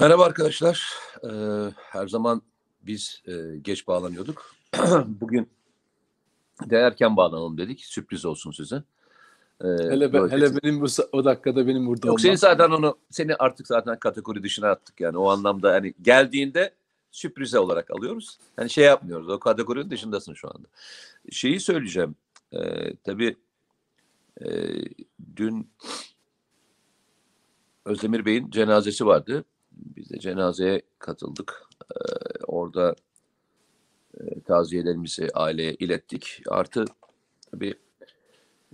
Merhaba arkadaşlar. Ee, her zaman biz e, geç bağlanıyorduk. Bugün de erken bağlanalım dedik. Sürpriz olsun size. Ee, Hele, be, böylece- hele benim bu, o dakikada benim burada Yok olmam. seni zaten onu seni artık zaten kategori dışına attık yani o anlamda hani geldiğinde sürprize olarak alıyoruz. Hani şey yapmıyoruz. O kategorinin dışındasın şu anda. Şeyi söyleyeceğim. Ee, tabii e, dün Özdemir Bey'in cenazesi vardı. Biz de cenazeye katıldık. Ee, orada e, taziyelerimizi aileye ilettik. Artı tabii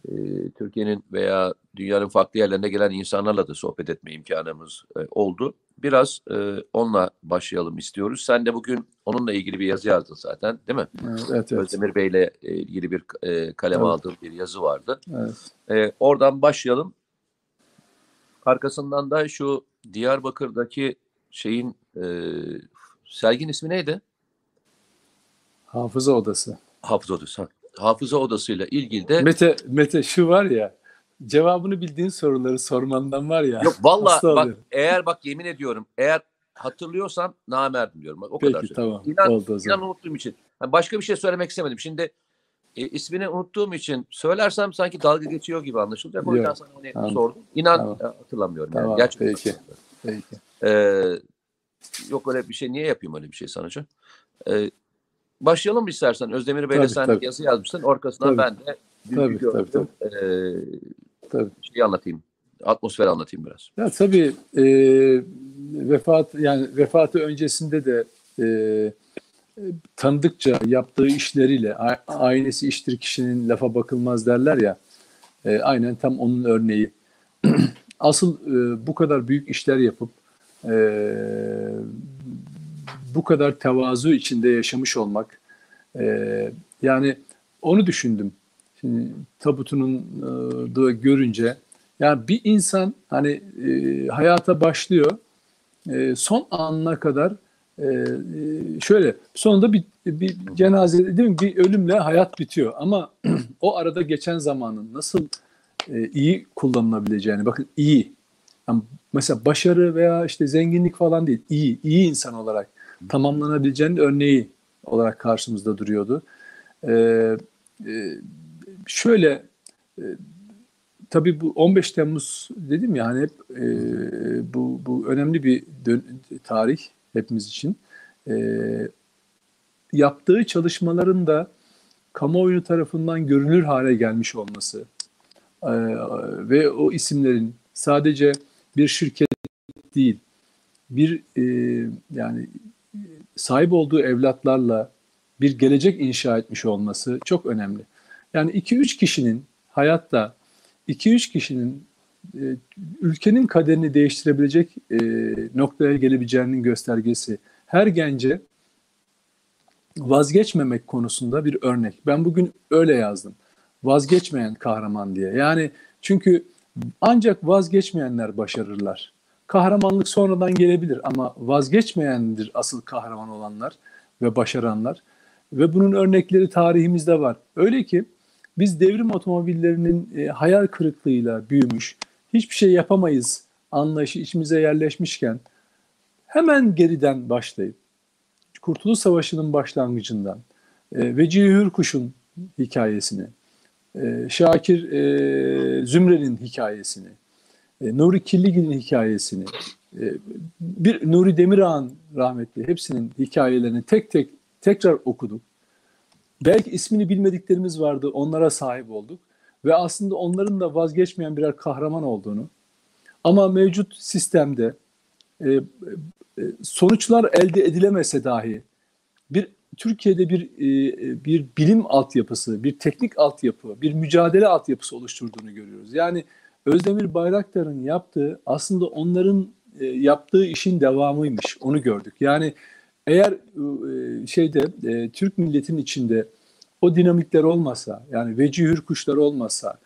e, Türkiye'nin veya dünyanın farklı yerlerine gelen insanlarla da sohbet etme imkanımız e, oldu. Biraz e, onunla başlayalım istiyoruz. Sen de bugün onunla ilgili bir yazı yazdın zaten değil mi? Evet, evet, evet. Özdemir Bey'le e, ilgili bir e, kaleme Tabii. aldığım bir yazı vardı. evet. E, oradan başlayalım. Arkasından da şu Diyarbakır'daki şeyin e, sergin ismi neydi? Hafıza odası. Hafıza Odası. ha. Hafıza Odası'yla ilgili de Mete, Mete şu var ya cevabını bildiğin soruları sormandan var ya. Yok valla bak oluyorum. eğer bak yemin ediyorum eğer hatırlıyorsam namerdim diyorum. Bak, o kadar. Peki tamam İnan, oldu o zaman. inan unuttuğum için. Yani başka bir şey söylemek istemedim. Şimdi e, ismini unuttuğum için söylersem sanki dalga geçiyor gibi anlaşılacak. O yüzden sana onu tamam. sordum. İnan Tamam. e, hatırlamıyorum. Tamam, yani. Gerçekten. peki. Peki. Ee, yok öyle bir şey. Niye yapayım öyle bir şey sanacağım? Ee, başlayalım mı istersen? Özdemir Bey'le Tabii, sen tabii. yazı yazmışsın. Arkasından Tabii. ben de Tabii, tabii, gördüğüm, ee, Tabii. şeyi anlatayım. Atmosferi anlatayım biraz. Ya tabii e, vefat yani vefatı öncesinde de e, tanıdıkça yaptığı işleriyle aynesi iştir kişinin lafa bakılmaz derler ya. E, aynen tam onun örneği. Asıl e, bu kadar büyük işler yapıp e, bu kadar tevazu içinde yaşamış olmak e, yani onu düşündüm. Şimdi tabutunun e, da görünce yani bir insan hani e, hayata başlıyor e, son anına kadar e, e, şöyle sonunda bir, bir cenaze değil mi? Bir ölümle hayat bitiyor. Ama o arada geçen zamanın nasıl e, iyi kullanılabileceğini bakın iyi. Yani mesela başarı veya işte zenginlik falan değil iyi iyi insan olarak tamamlanabileceğinin örneği olarak karşımızda duruyordu. E, e, şöyle e, tabii bu 15 Temmuz dedim ya hani hep e, bu bu önemli bir tarih hepimiz için. E, yaptığı çalışmaların da kamuoyu tarafından görünür hale gelmiş olması e, ve o isimlerin sadece bir şirket değil bir e, yani sahip olduğu evlatlarla bir gelecek inşa etmiş olması çok önemli. Yani 2-3 kişinin hayatta 2-3 kişinin e, ülkenin kaderini değiştirebilecek e, noktaya gelebileceğinin göstergesi. Her gence vazgeçmemek konusunda bir örnek. Ben bugün öyle yazdım. Vazgeçmeyen kahraman diye. Yani çünkü ancak vazgeçmeyenler başarırlar. Kahramanlık sonradan gelebilir ama vazgeçmeyendir asıl kahraman olanlar ve başaranlar. Ve bunun örnekleri tarihimizde var. Öyle ki biz devrim otomobillerinin e, hayal kırıklığıyla büyümüş, hiçbir şey yapamayız anlayışı içimize yerleşmişken hemen geriden başlayıp Kurtuluş Savaşı'nın başlangıcından e, Vecihi Hürkuş'un hikayesini, e, Şakir e, Zümre'nin hikayesini, e, Nuri Kirligil'in hikayesini, e, bir Nuri Demirağ'ın rahmetli hepsinin hikayelerini tek tek tekrar okuduk. Belki ismini bilmediklerimiz vardı, onlara sahip olduk ve aslında onların da vazgeçmeyen birer kahraman olduğunu ama mevcut sistemde e, e, sonuçlar elde edilemese dahi bir Türkiye'de bir e, bir bilim altyapısı, bir teknik altyapı, bir mücadele altyapısı oluşturduğunu görüyoruz. Yani Özdemir Bayraktar'ın yaptığı aslında onların e, yaptığı işin devamıymış. Onu gördük. Yani eğer e, şeyde e, Türk milletinin içinde o dinamikler olmasa, yani veci hürkuşlar olmasa,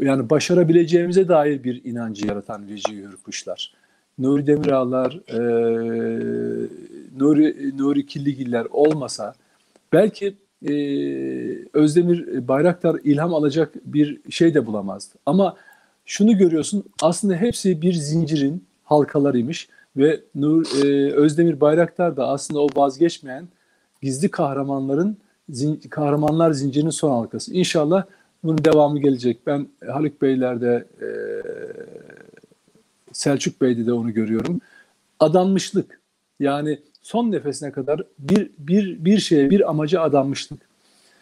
yani başarabileceğimize dair bir inancı yaratan veci hürkuşlar. Nuri Demirağlar, e, Nuri, Nuri Killigiller olmasa belki e, Özdemir Bayraktar ilham alacak bir şey de bulamazdı. Ama şunu görüyorsun aslında hepsi bir zincirin halkalarıymış Ve Nur e, Özdemir Bayraktar da aslında o vazgeçmeyen gizli kahramanların zin, kahramanlar zincirinin son halkası. İnşallah bunun devamı gelecek. Ben Haluk Beyler'de e, Selçuk Bey'de de onu görüyorum. Adanmışlık. Yani son nefesine kadar bir bir bir şeye, bir amaca adanmışlık.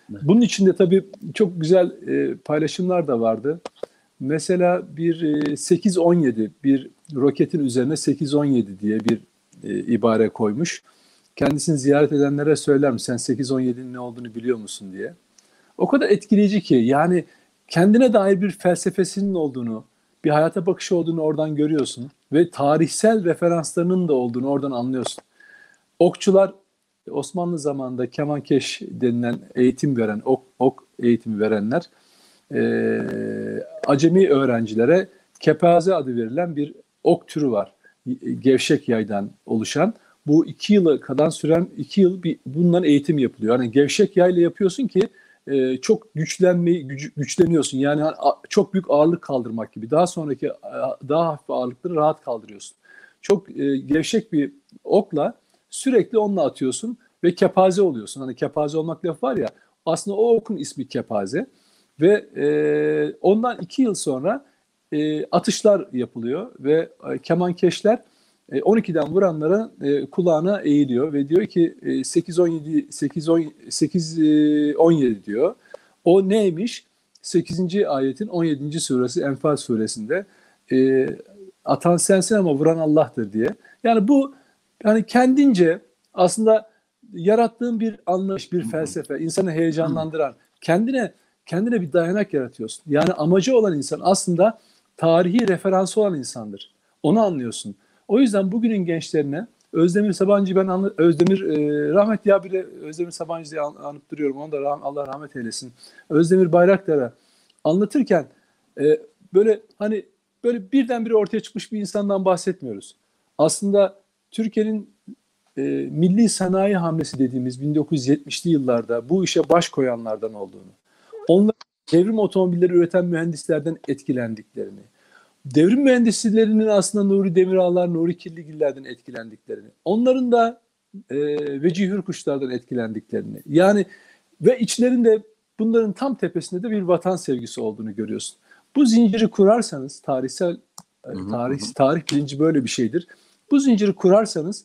Bunun içinde tabii çok güzel e, paylaşımlar da vardı. Mesela bir e, 8-17 bir roketin üzerine 8-17 diye bir e, ibare koymuş. Kendisini ziyaret edenlere söyler mi sen 8-17'nin ne olduğunu biliyor musun diye. O kadar etkileyici ki yani kendine dair bir felsefesinin olduğunu, bir hayata bakışı olduğunu oradan görüyorsun ve tarihsel referanslarının da olduğunu oradan anlıyorsun. Okçular Osmanlı zamanında kemankeş denilen eğitim veren, ok, ok eğitimi verenler e, acemi öğrencilere kepaze adı verilen bir ok türü var. Gevşek yaydan oluşan. Bu iki yıla kadar süren iki yıl bir, bundan eğitim yapılıyor. Yani gevşek yayla yapıyorsun ki e, çok güçlenmeyi güç, güçleniyorsun. Yani çok büyük ağırlık kaldırmak gibi. Daha sonraki daha hafif ağırlıkları rahat kaldırıyorsun. Çok e, gevşek bir okla sürekli onunla atıyorsun ve kepaze oluyorsun. Hani kepaze olmak laf var ya aslında o okun ismi kepaze ve e, ondan iki yıl sonra e, atışlar yapılıyor ve e, kemankeşler 12'den vuranlara e, kulağına eğiliyor ve diyor ki e, 8 17 8 10 8 e, 17 diyor. O neymiş? 8. ayetin 17. suresi Enfal suresinde e, atan sensin ama vuran Allah'tır diye. Yani bu yani kendince aslında yarattığın bir anlayış, bir felsefe, insanı heyecanlandıran, kendine kendine bir dayanak yaratıyorsun. Yani amacı olan insan aslında tarihi referansı olan insandır. Onu anlıyorsun. O yüzden bugünün gençlerine Özdemir Sabancı ben anla, Özdemir e, rahmetli ya bile Özdemir Sabancı diye an, anıp duruyorum. Onu da rah, Allah rahmet eylesin. Özdemir Bayraktar'a anlatırken e, böyle hani böyle birdenbire ortaya çıkmış bir insandan bahsetmiyoruz. Aslında Türkiye'nin e, milli sanayi hamlesi dediğimiz 1970'li yıllarda bu işe baş koyanlardan olduğunu, onlar devrim otomobilleri üreten mühendislerden etkilendiklerini, devrim mühendislerinin aslında Nuri Demirağlar, Nuri Kirligiller'den etkilendiklerini, onların da e, Vecihi Hürkuşlar'dan etkilendiklerini, yani ve içlerinde bunların tam tepesinde de bir vatan sevgisi olduğunu görüyorsun. Bu zinciri kurarsanız tarihsel tarih tarih bilinci böyle bir şeydir. Bu zinciri kurarsanız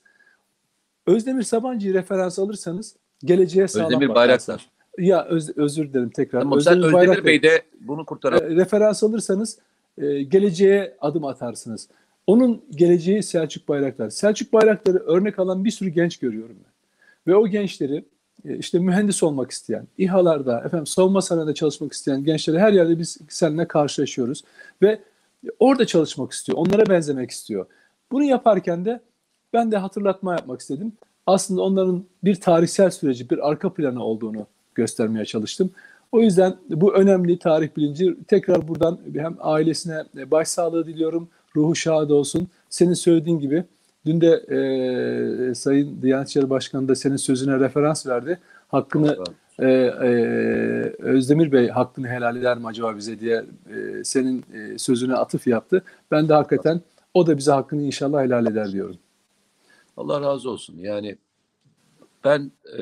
Özdemir Sabancı'yı referans alırsanız geleceğe sağlam Özdemir Bayraktar. Ya öz, özür dilerim tekrar. Tamam, Özdemir, sen Özdemir Bey de bunu kurtaralım. E, referans alırsanız e, geleceğe adım atarsınız. Onun geleceği Selçuk Bayraktar. Selçuk Bayraktar'ı örnek alan bir sürü genç görüyorum ben. Ve o gençleri e, işte mühendis olmak isteyen, İHA'larda, efendim savunma sanayinde çalışmak isteyen gençleri her yerde biz seninle karşılaşıyoruz. Ve orada çalışmak istiyor, onlara benzemek istiyor. Bunu yaparken de ben de hatırlatma yapmak istedim. Aslında onların bir tarihsel süreci, bir arka planı olduğunu göstermeye çalıştım. O yüzden bu önemli tarih bilinci tekrar buradan hem ailesine başsağlığı diliyorum. Ruhu şad olsun. Senin söylediğin gibi dün de e, Sayın Diyanet İşleri Başkanı da senin sözüne referans verdi. Hakkını e, e, Özdemir Bey hakkını helal eder mi acaba bize diye e, senin e, sözüne atıf yaptı. Ben de hakikaten o da bize hakkını inşallah helal eder diyorum. Allah razı olsun. Yani ben e,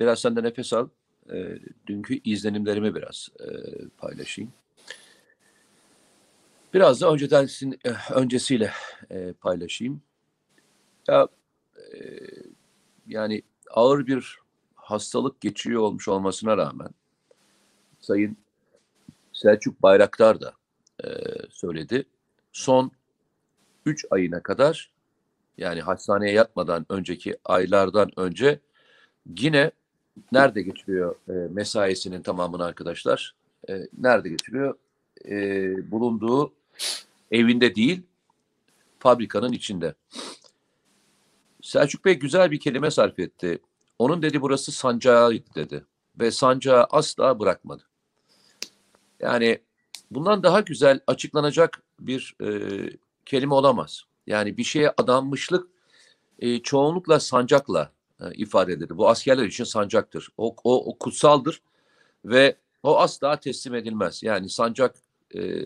biraz senden nefes al. E, dünkü izlenimlerimi biraz e, paylaşayım. Biraz da önceden e, öncesiyle e, paylaşayım. Ya e, yani ağır bir hastalık geçiyor olmuş olmasına rağmen Sayın Selçuk Bayraktar da e, söyledi. Son 3 ayına kadar yani hastaneye yatmadan önceki aylardan önce yine nerede geçiriyor e, mesaisinin tamamını arkadaşlar? E, nerede geçiriyor? E, bulunduğu evinde değil, fabrikanın içinde. Selçuk Bey güzel bir kelime sarf etti. Onun dedi burası sancağıydı dedi. Ve sancağı asla bırakmadı. Yani bundan daha güzel açıklanacak bir e, kelime olamaz. Yani bir şeye adanmışlık e, çoğunlukla sancakla e, ifade edilir. Bu askerler için sancaktır. O, o, o kutsaldır ve o asla teslim edilmez. Yani sancak e,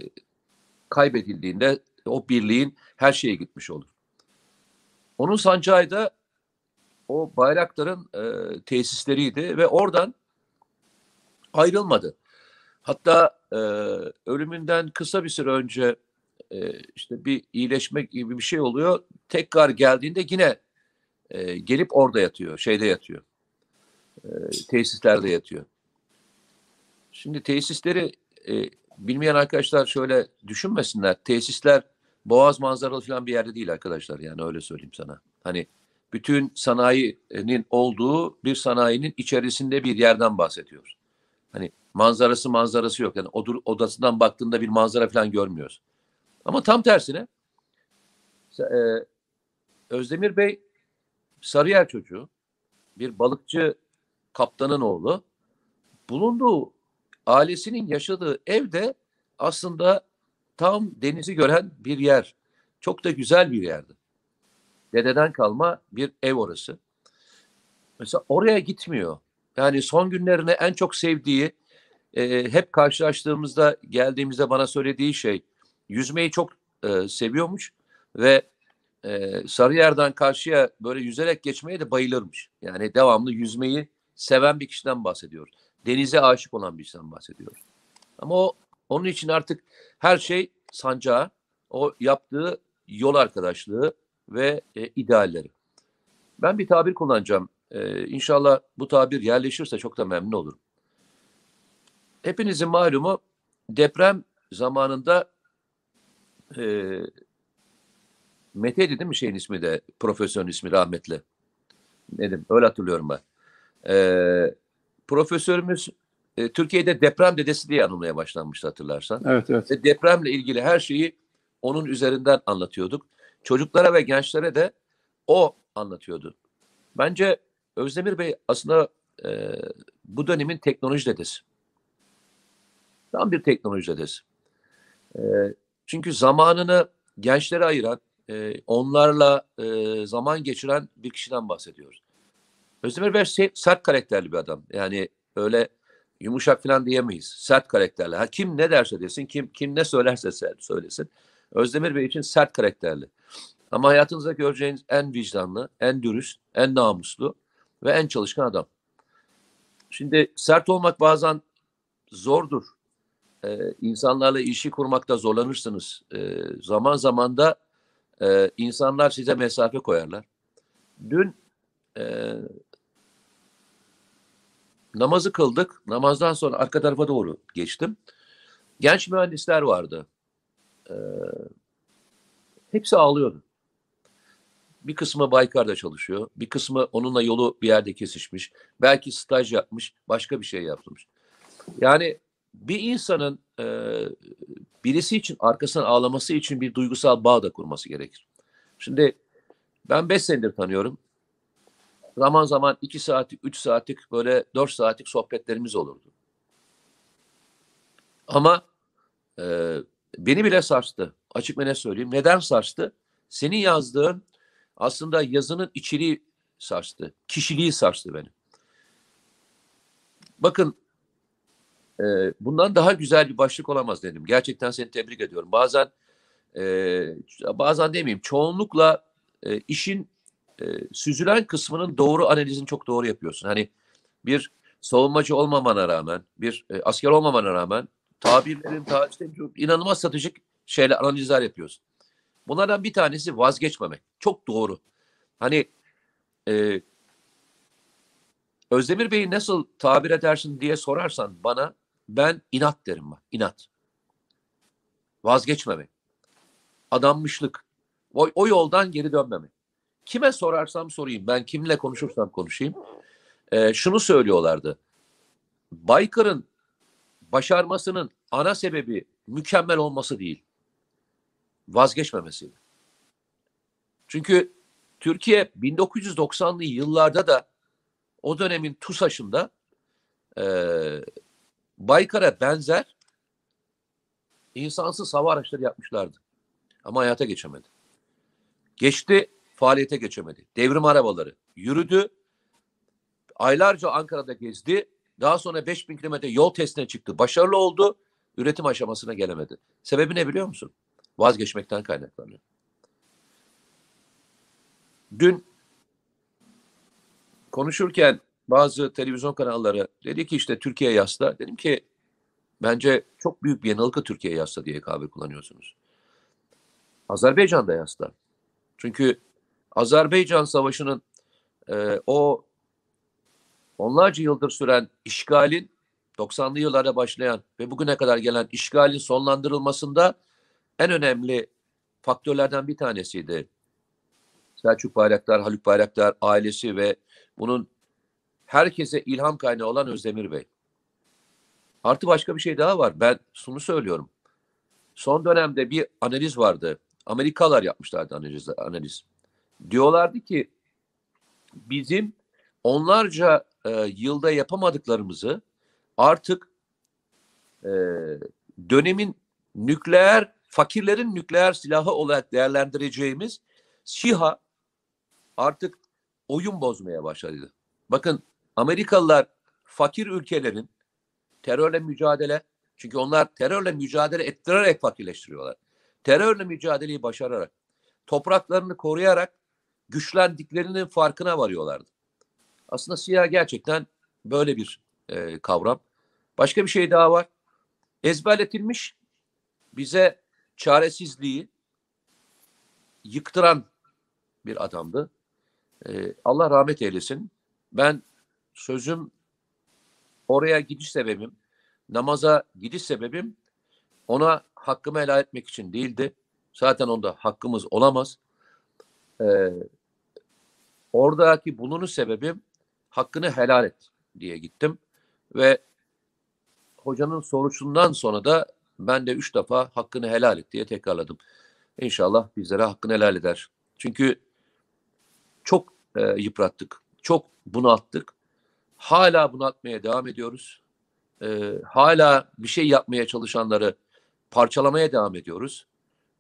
kaybedildiğinde o birliğin her şeye gitmiş olur. Onun sancağı da o Bayraktar'ın e, tesisleriydi ve oradan ayrılmadı. Hatta e, ölümünden kısa bir süre önce e, işte bir iyileşme gibi bir şey oluyor. Tekrar geldiğinde yine e, gelip orada yatıyor, şeyde yatıyor. E, tesislerde yatıyor. Şimdi tesisleri e, bilmeyen arkadaşlar şöyle düşünmesinler. Tesisler boğaz manzaralı falan bir yerde değil arkadaşlar. Yani öyle söyleyeyim sana. Hani bütün sanayinin olduğu bir sanayinin içerisinde bir yerden bahsediyoruz. Hani manzarası manzarası yok. Yani odur, odasından baktığında bir manzara falan görmüyoruz. Ama tam tersine e, Özdemir Bey Sarıyer çocuğu, bir balıkçı kaptanın oğlu. Bulunduğu ailesinin yaşadığı evde aslında tam denizi gören bir yer. Çok da güzel bir yerdi. Dededen kalma bir ev orası. Mesela oraya gitmiyor. Yani son günlerine en çok sevdiği, e, hep karşılaştığımızda, geldiğimizde bana söylediği şey, yüzmeyi çok e, seviyormuş ve e, Sarıyer'den karşıya böyle yüzerek geçmeye de bayılırmış. Yani devamlı yüzmeyi seven bir kişiden bahsediyoruz. Denize aşık olan bir kişiden bahsediyoruz. Ama o onun için artık her şey sancağı, o yaptığı yol arkadaşlığı ve e, idealleri. Ben bir tabir kullanacağım. E, inşallah bu tabir yerleşirse çok da memnun olurum. Hepinizin malumu deprem zamanında e, Mete'ydi değil mi şeyin ismi de profesörün ismi rahmetli. Dedim öyle hatırlıyorum ben. E, profesörümüz e, Türkiye'de deprem dedesi diye anılmaya başlanmıştı hatırlarsan. Evet evet. Ve depremle ilgili her şeyi onun üzerinden anlatıyorduk. Çocuklara ve gençlere de o anlatıyordu. Bence Özdemir Bey aslında e, bu dönemin teknoloji dedesi. Tam bir teknoloji dedesi. E, çünkü zamanını gençlere ayıran, e, onlarla e, zaman geçiren bir kişiden bahsediyoruz. Özdemir Bey se- sert karakterli bir adam. Yani öyle yumuşak falan diyemeyiz. Sert karakterli. Ha, kim ne derse desin, kim kim ne söylerse söylesin. Özdemir Bey için sert karakterli. Ama hayatınızda göreceğiniz en vicdanlı, en dürüst, en namuslu ve en çalışkan adam. Şimdi sert olmak bazen zordur. Ee, insanlarla işi kurmakta zorlanırsınız. Ee, zaman zaman da e, insanlar size mesafe koyarlar. Dün e, namazı kıldık. Namazdan sonra arka tarafa doğru geçtim. Genç mühendisler vardı. Ee, hepsi ağlıyordu. Bir kısmı Baykar'da çalışıyor. Bir kısmı onunla yolu bir yerde kesişmiş. Belki staj yapmış. Başka bir şey yapmış. Yani bir insanın e, birisi için arkasından ağlaması için bir duygusal bağ da kurması gerekir. Şimdi ben 5 senedir tanıyorum. Zaman zaman 2 saatlik, 3 saatlik böyle 4 saatlik sohbetlerimiz olurdu. Ama e, beni bile sarstı. Açık ve ne söyleyeyim. Neden sarstı? Senin yazdığın aslında yazının içeriği sarstı. Kişiliği sarstı beni. Bakın e, bundan daha güzel bir başlık olamaz dedim. Gerçekten seni tebrik ediyorum. Bazen e, bazen demeyeyim çoğunlukla e, işin e, süzülen kısmının doğru analizini çok doğru yapıyorsun. Hani bir savunmacı olmamana rağmen, bir e, asker olmamana rağmen tabirlerin, tarihlerin çok inanılmaz stratejik şeyler, analizler yapıyorsun. Bunlardan bir tanesi vazgeçmemek. Çok doğru. Hani e, Özdemir Bey'i nasıl tabir edersin diye sorarsan bana ben inat derim bak. İnat. Vazgeçmemek. Adanmışlık. O, o yoldan geri dönmemek. Kime sorarsam sorayım. Ben kimle konuşursam konuşayım. E, şunu söylüyorlardı. Baykar'ın başarmasının ana sebebi mükemmel olması değil. Vazgeçmemesiydi. Çünkü Türkiye 1990'lı yıllarda da o dönemin TUSAŞ'ında e, Baykar'a benzer insansız hava araçları yapmışlardı. Ama hayata geçemedi. Geçti, faaliyete geçemedi. Devrim arabaları yürüdü. Aylarca Ankara'da gezdi. Daha sonra 5000 kilometre yol testine çıktı. Başarılı oldu. Üretim aşamasına gelemedi. Sebebi ne biliyor musun? Vazgeçmekten kaynaklanıyor. dün konuşurken bazı televizyon kanalları dedi ki işte Türkiye yasla. Dedim ki bence çok büyük bir yanılgı Türkiye yasla diye kahve kullanıyorsunuz. Azerbaycan da yasla. Çünkü Azerbaycan Savaşı'nın e, o onlarca yıldır süren işgalin 90'lı yıllarda başlayan ve bugüne kadar gelen işgalin sonlandırılmasında en önemli faktörlerden bir tanesiydi. Selçuk Bayraktar, Haluk Bayraktar ailesi ve bunun herkese ilham kaynağı olan Özdemir Bey. Artı başka bir şey daha var. Ben şunu söylüyorum. Son dönemde bir analiz vardı. Amerikalılar yapmışlardı analiz. analiz. Diyorlardı ki bizim onlarca e, yılda yapamadıklarımızı artık e, dönemin nükleer fakirlerin nükleer silahı olarak değerlendireceğimiz SİHA artık oyun bozmaya başladı. Bakın Amerikalılar fakir ülkelerin terörle mücadele çünkü onlar terörle mücadele ettirerek fakirleştiriyorlar. Terörle mücadeleyi başararak, topraklarını koruyarak güçlendiklerinin farkına varıyorlardı. Aslında siyah gerçekten böyle bir e, kavram. Başka bir şey daha var. Ezberletilmiş bize çaresizliği yıktıran bir adamdı. E, Allah rahmet eylesin. Ben sözüm oraya gidiş sebebim, namaza gidiş sebebim ona hakkımı helal etmek için değildi. Zaten onda hakkımız olamaz. Ee, oradaki bulunuş sebebim hakkını helal et diye gittim. Ve hocanın sorusundan sonra da ben de üç defa hakkını helal et diye tekrarladım. İnşallah bizlere hakkını helal eder. Çünkü çok e, yıprattık, çok bunalttık. Hala bunaltmaya devam ediyoruz. E, hala bir şey yapmaya çalışanları parçalamaya devam ediyoruz.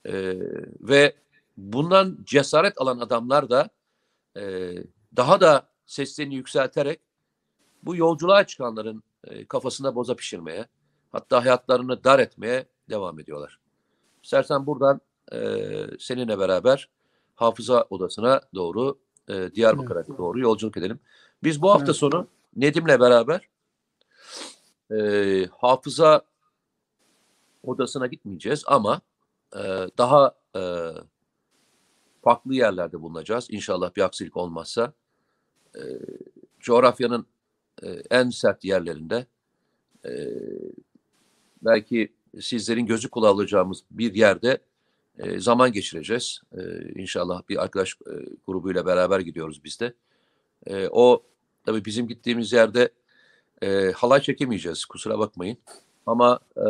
E, ve bundan cesaret alan adamlar da e, daha da seslerini yükselterek bu yolculuğa çıkanların e, kafasında boza pişirmeye, hatta hayatlarını dar etmeye devam ediyorlar. İstersen buradan e, seninle beraber hafıza odasına doğru, e, Diyarbakır'a evet. doğru yolculuk edelim. Biz bu hafta evet. sonu Nedim'le beraber e, hafıza odasına gitmeyeceğiz ama e, daha e, farklı yerlerde bulunacağız. İnşallah bir aksilik olmazsa. E, coğrafyanın e, en sert yerlerinde e, belki sizlerin gözü kulağı alacağımız bir yerde e, zaman geçireceğiz. E, inşallah bir arkadaş e, grubuyla beraber gidiyoruz biz de. E, o tabii bizim gittiğimiz yerde e, halay çekemeyeceğiz kusura bakmayın. Ama e,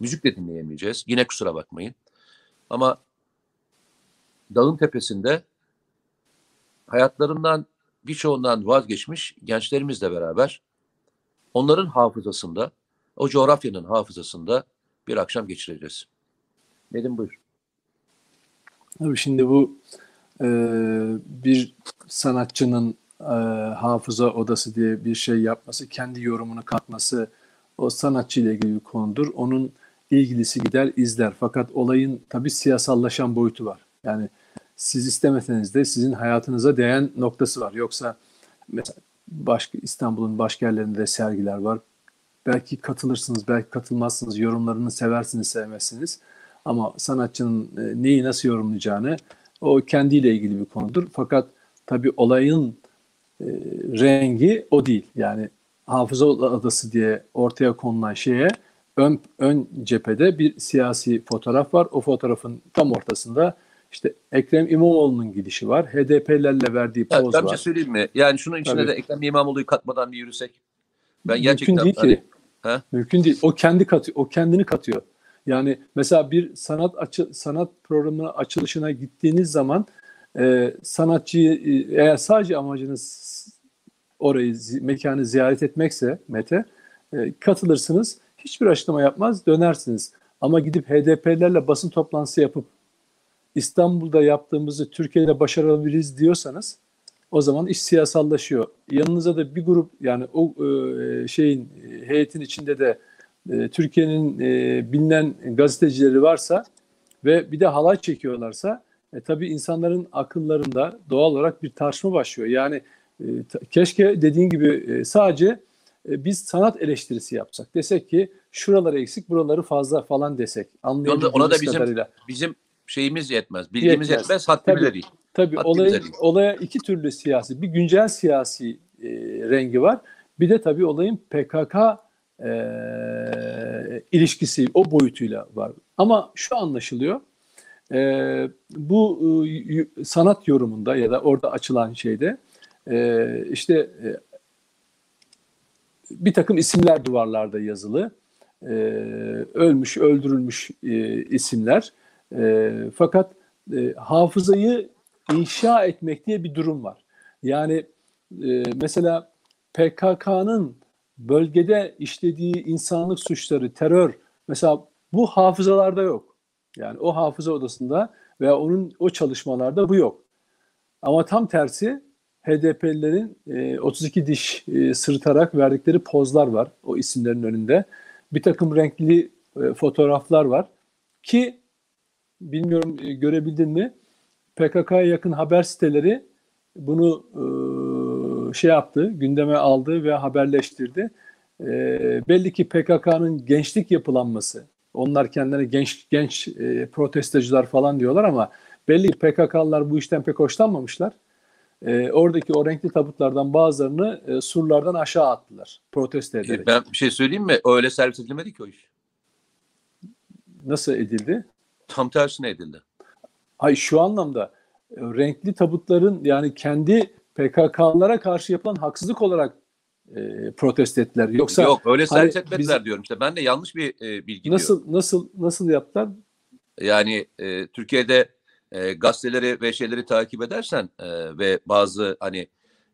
müzik de dinleyemeyeceğiz. Yine kusura bakmayın. Ama dağın tepesinde hayatlarından birçoğundan vazgeçmiş gençlerimizle beraber onların hafızasında, o coğrafyanın hafızasında bir akşam geçireceğiz. Nedim buyur. Abi şimdi bu e, bir sanatçının e, hafıza odası diye bir şey yapması, kendi yorumunu katması o sanatçı ile ilgili bir konudur. Onun ilgilisi gider izler. Fakat olayın tabii siyasallaşan boyutu var. Yani siz istemeseniz de sizin hayatınıza değen noktası var. Yoksa mesela başka İstanbul'un başka yerlerinde de sergiler var. Belki katılırsınız, belki katılmazsınız. Yorumlarını seversiniz, sevmezsiniz. Ama sanatçının e, neyi nasıl yorumlayacağını o kendiyle ilgili bir konudur. Fakat tabii olayın e, rengi o değil. Yani hafıza adası diye ortaya konulan şeye ön, ön cephede bir siyasi fotoğraf var. O fotoğrafın tam ortasında işte Ekrem İmamoğlu'nun gidişi var. HDP'lerle verdiği poz evet, var. Bir şey söyleyeyim mi? Yani şunun içine Tabii. de Ekrem İmamoğlu'yu katmadan bir yürüsek. Ben Mümkün gerçekten değil hani, ki. He? Mümkün değil. O kendi katıyor. O kendini katıyor. Yani mesela bir sanat açı, sanat programına açılışına gittiğiniz zaman e, sanatçıyı e, eğer sadece amacınız orayı mekanı ziyaret etmekse Mete e, katılırsınız. Hiçbir açıklama yapmaz dönersiniz. Ama gidip HDP'lerle basın toplantısı yapıp İstanbul'da yaptığımızı Türkiye'de başarabiliriz diyorsanız o zaman iş siyasallaşıyor. Yanınıza da bir grup yani o e, şeyin heyetin içinde de e, Türkiye'nin e, bilinen gazetecileri varsa ve bir de halay çekiyorlarsa e, tabii insanların akıllarında doğal olarak bir tartışma başlıyor. Yani e, keşke dediğin gibi e, sadece e, biz sanat eleştirisi yapsak. Desek ki şuraları eksik, buraları fazla falan desek. Anlayabildiğimiz Ona da bizim- kadarıyla. Bizim şeyimiz yetmez. Bilgimiz Yetmez. yetmez, haddimize Tabii. değil. Tabii olayın, değil. olaya iki türlü siyasi, bir güncel siyasi e, rengi var. Bir de tabii olayın PKK e, ilişkisi o boyutuyla var. Ama şu anlaşılıyor. e, bu e, sanat yorumunda ya da orada açılan şeyde e, işte e, bir takım isimler duvarlarda yazılı. E, ölmüş, öldürülmüş e, isimler. E, fakat e, hafızayı inşa etmek diye bir durum var. Yani mesela PKK'nın bölgede işlediği insanlık suçları, terör mesela bu hafızalarda yok. Yani o hafıza odasında veya onun o çalışmalarda bu yok. Ama tam tersi HDP'lilerin e, 32 diş e, sırıtarak verdikleri pozlar var o isimlerin önünde. Bir takım renkli e, fotoğraflar var ki bilmiyorum e, görebildin mi? PKK'ya yakın haber siteleri bunu e, şey yaptı, gündeme aldı ve haberleştirdi. E, belli ki PKK'nın gençlik yapılanması, onlar kendilerine genç genç e, protestocular falan diyorlar ama belli PKK'lılar bu işten pek hoşlanmamışlar. E, oradaki o renkli tabutlardan bazılarını e, surlardan aşağı attılar protesto ederek. Ben bir şey söyleyeyim mi? Öyle servis edilmedi ki o iş. Nasıl edildi? Tam tersine edildi. Hayır şu anlamda e, renkli tabutların yani kendi PKK'lara karşı yapılan haksızlık olarak e, protesto ettiler. Yoksa Yok öyle servis hani etmediler biz- diyorum işte. Ben de yanlış bir e, bilgi diyorum. nasıl nasıl nasıl yaptılar? Yani e, Türkiye'de e, gazeteleri ve şeyleri takip edersen e, ve bazı hani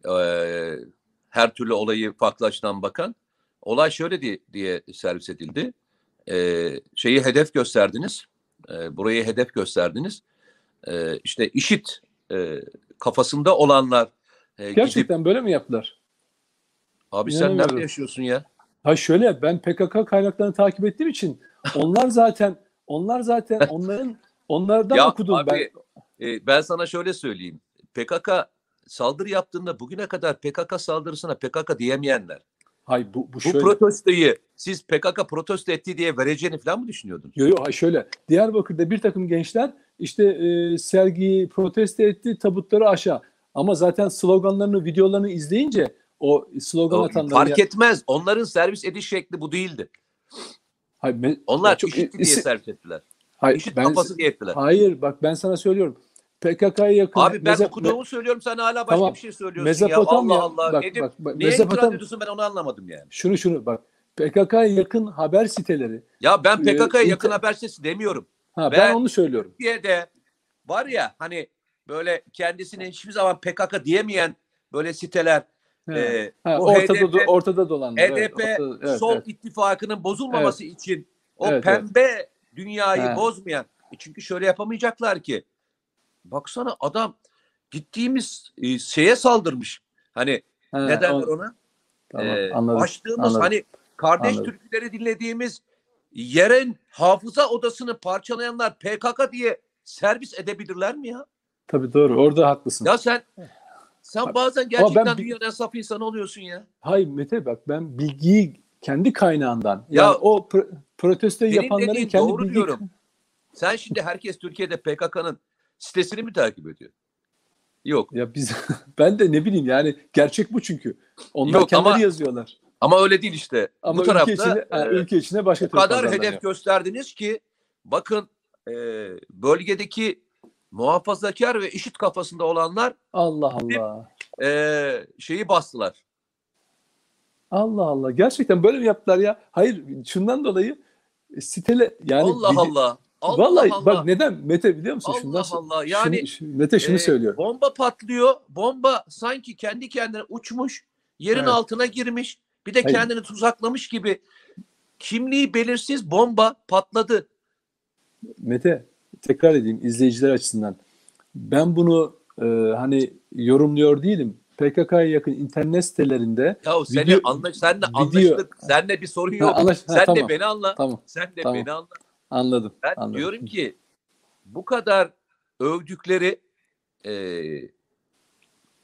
e, her türlü olayı farklı açıdan bakan olay şöyle diye, diye servis edildi. E, şeyi hedef gösterdiniz. E, burayı hedef gösterdiniz. E, işte işit e, kafasında olanlar e, gidip Gerçekten böyle mi yaptılar? abi sen nerede yaşıyorsun ya? Ha şöyle ben PKK kaynaklarını takip ettiğim için onlar zaten onlar zaten onların onlardan Ya okudum abi, ben. E, ben sana şöyle söyleyeyim. PKK saldırı yaptığında bugüne kadar PKK saldırısına PKK diyemeyenler. Hay bu bu Bu şöyle. protestoyu siz PKK protesto etti diye vereceğini falan mı düşünüyordunuz? Yo yo hay şöyle. Diyarbakır'da bir takım gençler işte e, sergiyi protesto etti, tabutları aşağı. Ama zaten sloganlarını, videolarını izleyince o slogan atanlar fark etmez. Onların servis ediş şekli bu değildi. Hayır, me- Onlar Ya çok diye servis ettiler. Hayır, IŞİD ben, kafası diye ettiler. hayır bak ben sana söylüyorum. PKK'ya yakın Abi ben Mezop- okuduğumu söylüyorum sen hala başka Tamam. bir şey söylüyorsun ya. Mezopotamya Allah Allah. bak, bak, bak, Neye Mezopotam- ediyorsun ben onu anlamadım yani. şunu şunu bak. PKK'ya yakın haber siteleri. Ya ben Ee, PKK'ya yakın inter- haber sitesi demiyorum. Ha, ben, Ben- onu söylüyorum. Türkiye'de var ya hani böyle kendisine hiçbir zaman PKK diyemeyen böyle siteler He. e, Ha, ortada HDP, do- ortada dolanlar. evet, HDP ortada- evet, sol evet. ittifakının bozulmaması için o Evet, pembe dünyayı He. bozmayan e çünkü şöyle yapamayacaklar ki baksana adam gittiğimiz e, şeye saldırmış. Hani Ha, ne derler o- ona? Tamam, Ee, anladım. açtığımız anladım. hani kardeş Anladım. türküleri dinlediğimiz yerin hafıza odasını parçalayanlar PKK diye servis edebilirler mi ya? Tabii doğru. Orada haklısın. Ya sen sen bazen ben gerçekten bi- dünyanın en saf insanı oluyorsun ya. Hayır Mete bak ben bilgiyi kendi kaynağından Ya, yani o pro- protestoyu senin yapanların kendi doğru bilgi diyorum. Sen şimdi herkes Türkiye'de PKK'nın sitesini mi takip ediyor? Yok. ya biz ben de ne bileyim yani gerçek bu çünkü. Onlar Yok, kendileri ama yazıyorlar. Ama öyle değil işte. Ama Bu tarafta ülke içine, ha, e, ülke içine başka o kadar hedef gösterdiniz ki bakın e, bölgedeki muhafazakar ve işit kafasında olanlar Allah Allah. e, şeyi bastılar. Allah Allah. Gerçekten böyle mi yaptılar ya? Hayır şundan dolayı e, sitele yani Allah vide- Allah. Allah Vallahi Allah. bak neden Mete biliyor musun? Allah Şundan, Allah. Yani şunu, şu- Mete şunu e, söylüyor. Bomba patlıyor. Bomba sanki kendi kendine uçmuş. Yerin Evet. altına girmiş. Bir de Hayır. kendini tuzaklamış gibi. Kimliği belirsiz bomba patladı. Mete tekrar edeyim izleyiciler açısından. Ben bunu e, hani yorumluyor değilim. PKK'ya yakın internet sitelerinde Ya seni Video- anla, senle video- anlaştık. Seninle bir sorun Ha, yok. anlaş- ha, Sen tamam. de beni anla. tamam Sen de Tamam. beni anla. anladım. Ben anladım. diyorum ki bu kadar övdükleri e,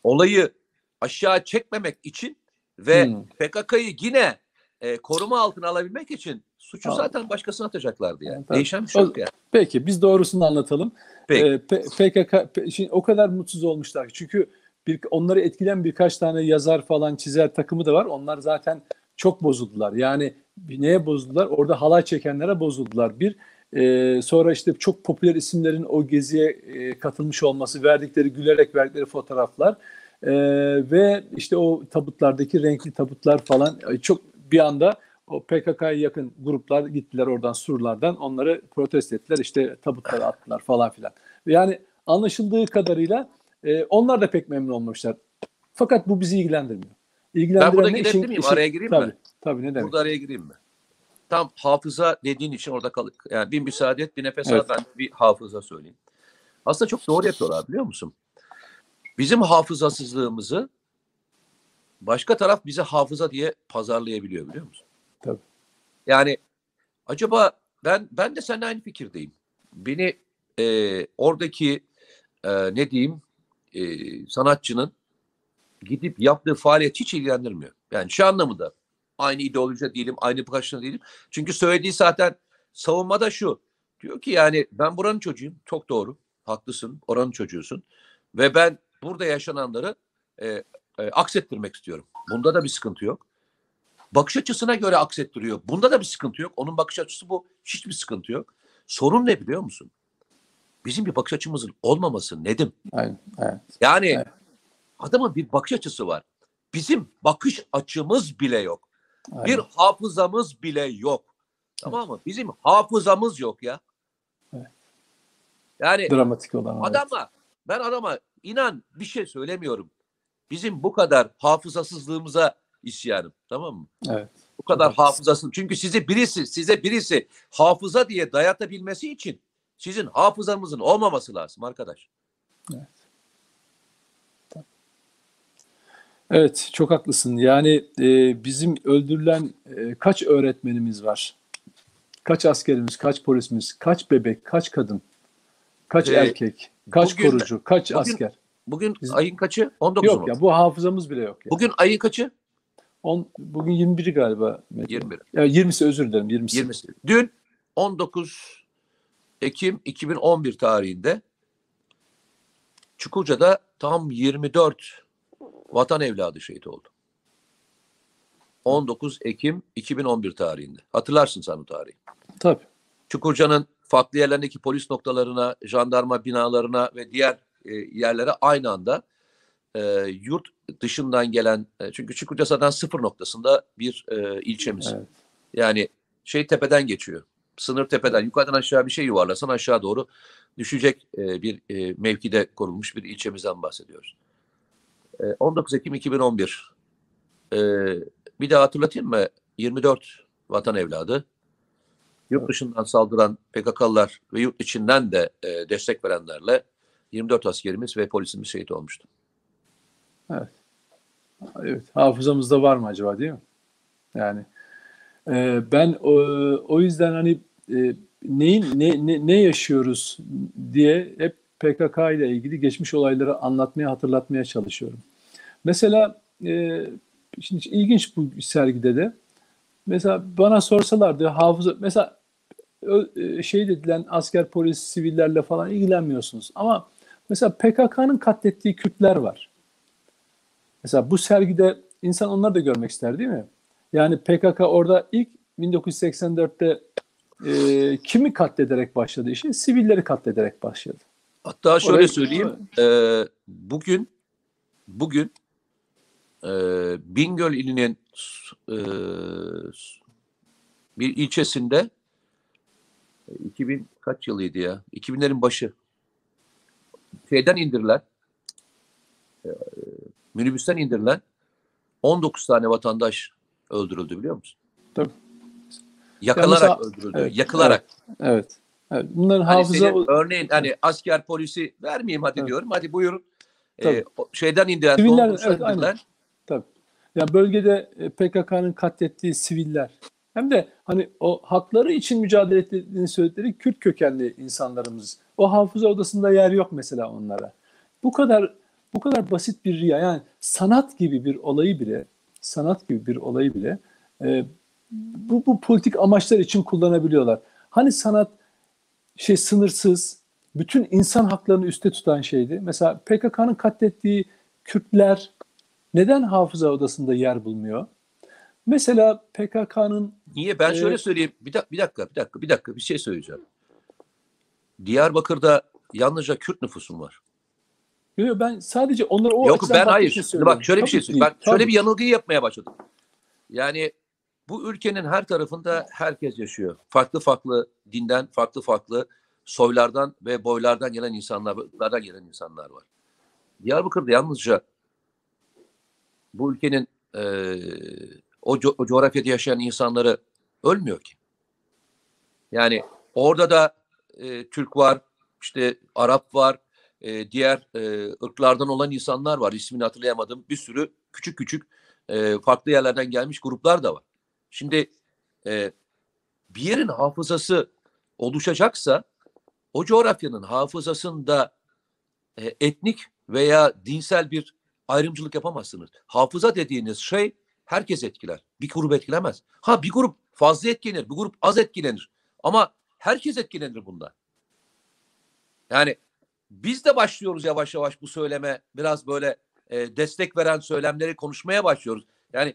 olayı aşağı çekmemek için ve Hmm. PKK'yı yine e, koruma altına alabilmek için suçu Tamam. zaten başkasına atacaklardı yani. Tamam. Değişen bir şey yok yani. Peki biz doğrusunu anlatalım. Peki. Ee, PKK şimdi o kadar mutsuz olmuşlar çünkü bir, onları etkilen birkaç tane yazar falan çizer takımı da var. Onlar zaten çok bozuldular. Yani neye bozuldular? Orada halay çekenlere bozuldular. Bir e, sonra işte çok popüler isimlerin o geziye e, katılmış olması, verdikleri gülerek verdikleri fotoğraflar e, ve işte o tabutlardaki renkli tabutlar falan e, çok bir anda o PKK'ya yakın gruplar gittiler oradan surlardan onları protesto ettiler işte tabutları attılar falan filan. Yani anlaşıldığı kadarıyla e, onlar da pek memnun olmuşlar. Fakat bu bizi ilgilendirmiyor. İlgilendiren Ben burada girebilir miyim? işin- Araya gireyim tabii, mi? Tabii ne demek? Burada araya gireyim mi? Tam hafıza dediğin için orada kalık. Yani bir müsaade et, bir nefes Evet. al ben bir hafıza söyleyeyim. Aslında çok doğru yapıyorlar biliyor musun? Bizim hafızasızlığımızı başka taraf bize hafıza diye pazarlayabiliyor biliyor musun? Tabii. Yani acaba ben ben de seninle aynı fikirdeyim. Beni e, oradaki e, ne diyeyim e, sanatçının gidip yaptığı faaliyet hiç ilgilendirmiyor. Yani şu anlamında aynı ideolojide değilim, aynı bakışta değilim. Çünkü söylediği zaten savunmada şu. Diyor ki yani ben buranın çocuğuyum. Çok doğru. Haklısın. Oranın çocuğusun. Ve ben burada yaşananları e, e, aksettirmek istiyorum. Bunda da bir sıkıntı yok. Bakış açısına göre aksettiriyor. Bunda da bir sıkıntı yok. Onun bakış açısı bu. Hiçbir sıkıntı yok. Sorun ne biliyor musun? Bizim bir bakış açımızın olmaması Nedim. Aynen, evet. Yani Evet. adamın bir bakış açısı var. Bizim bakış açımız bile yok. aynen. Bir hafızamız bile yok. Tamam mı? Bizim hafızamız yok ya. Evet. Yani dramatik olan. evet. adama ben adama inan bir şey söylemiyorum. Bizim bu kadar hafızasızlığımıza isyanım. Tamam mı? Evet. Bu kadar haklısın. hafızasız. Çünkü size birisi size birisi hafıza diye dayatabilmesi için sizin hafızanızın olmaması lazım arkadaş. Evet, çok haklısın. Yani e, bizim öldürülen e, kaç öğretmenimiz var? Kaç askerimiz, kaç polisimiz, kaç bebek, kaç kadın, kaç Ee, erkek, kaç bugün- korucu, kaç bugün- asker? Bugün Biz- ayın kaçı? 19 Yok mu? ya bu hafızamız bile yok ya. Bugün ayın kaçı? On, bugün 21'i galiba. Mete. 21. Ya 20'si özür dilerim 20'si. 20'si. Dün 19 Ekim 2011 tarihinde Çukurca'da tam 24 vatan evladı şehit oldu. 19 Ekim 2011 tarihinde. Hatırlarsın sen o tarihi. Tabii. Çukurca'nın farklı yerlerindeki polis noktalarına, jandarma binalarına ve diğer e, yerlere aynı anda e, yurt dışından gelen, e, çünkü Çukurca zaten sıfır noktasında bir e, ilçemiz. Evet. Yani şey tepeden geçiyor. Sınır tepeden yukarıdan aşağı bir şey yuvarlasan aşağı doğru düşecek e, bir e, mevkide kurulmuş bir ilçemizden bahsediyoruz. E, 19 Ekim 2011. E, bir daha hatırlatayım mı? 24 vatan evladı. Yurt dışından saldıran PKK'lılar ve yurt içinden de e, destek verenlerle 24 askerimiz ve polisimiz şehit olmuştu. Evet. Hafızamızda var mı acaba değil mi? Yani e, ben o, yüzden hani e, neyin ne, ne, ne yaşıyoruz diye hep PKK ile ilgili geçmiş olayları anlatmaya, hatırlatmaya çalışıyorum. Mesela e, şimdi ilginç bu sergide de mesela bana sorsalardı hafıza mesela e, şey dedilen asker polis sivillerle falan ilgilenmiyorsunuz ama mesela PKK'nın katlettiği Kürtler var. Mesela bu sergide insan onları da görmek ister değil mi? Yani PKK orada ilk 1984'te e, kimi katlederek başladı işe? Sivilleri katlederek başladı. Hatta şöyle Orayı- söyleyeyim. e, bugün bugün e, Bingöl ilinin e, bir ilçesinde e, 2000 kaç yılıydı ya? 2000'lerin başı. Şeyden indirilen e, minibüsten indirilen 19 tane vatandaş öldürüldü biliyor musun? Tabii. Yakılarak mesela- öldürüldü. evet, yakılarak. Evet. evet. Bunların Hani hafıza senin örneğin hani asker polisi vermeyeyim hadi Evet. diyorum. Hadi buyurun. Tabii. Ee, şeyden indiren, Siviller, evet, aynen. indirilen tabii. Ya bölgede e, PKK'nın katlettiği siviller Hem de hani o hakları için mücadele ettiğini söyledikleri Kürt kökenli insanlarımız. O hafıza odasında yer yok mesela onlara. Bu kadar bu kadar basit bir riya yani sanat gibi bir olayı bile sanat gibi bir olayı bile e, bu, bu politik amaçlar için kullanabiliyorlar. Hani sanat şey sınırsız, bütün insan haklarını üste tutan şeydi. Mesela PKK'nın katlettiği Kürtler neden hafıza odasında yer bulmuyor? Mesela PKK'nın Niye? Ben şöyle Ee, söyleyeyim. Bir, dak- bir dakika, bir dakika, bir dakika bir şey söyleyeceğim. Diyarbakır'da yalnızca Kürt nüfusun var. Yok, ben sadece onları o Yok ben hayır. söylüyorum. bak şöyle bir şey söyleyeyim. Ben şöyle bir yanılgıyı yapmaya başladım. Yani bu ülkenin her tarafında herkes yaşıyor. Farklı farklı dinden, farklı farklı soylardan ve boylardan gelen insanlardan gelen insanlar var. Diyarbakır'da yalnızca bu ülkenin eee, o, co- o coğrafyada yaşayan insanları ölmüyor ki. Yani orada da e, Türk var, işte Arap var, e, diğer e, ırklardan olan insanlar var. İsmini hatırlayamadım. Bir sürü küçük küçük e, farklı yerlerden gelmiş gruplar da var. Şimdi e, bir yerin hafızası oluşacaksa o coğrafyanın hafızasında e, etnik veya dinsel bir ayrımcılık yapamazsınız. Hafıza dediğiniz şey herkes etkiler. Bir grup etkilemez. Ha bir grup fazla etkilenir, bir grup az etkilenir. Ama herkes etkilenir bundan. Yani biz de başlıyoruz yavaş yavaş bu söyleme biraz böyle e, destek veren söylemleri konuşmaya başlıyoruz. Yani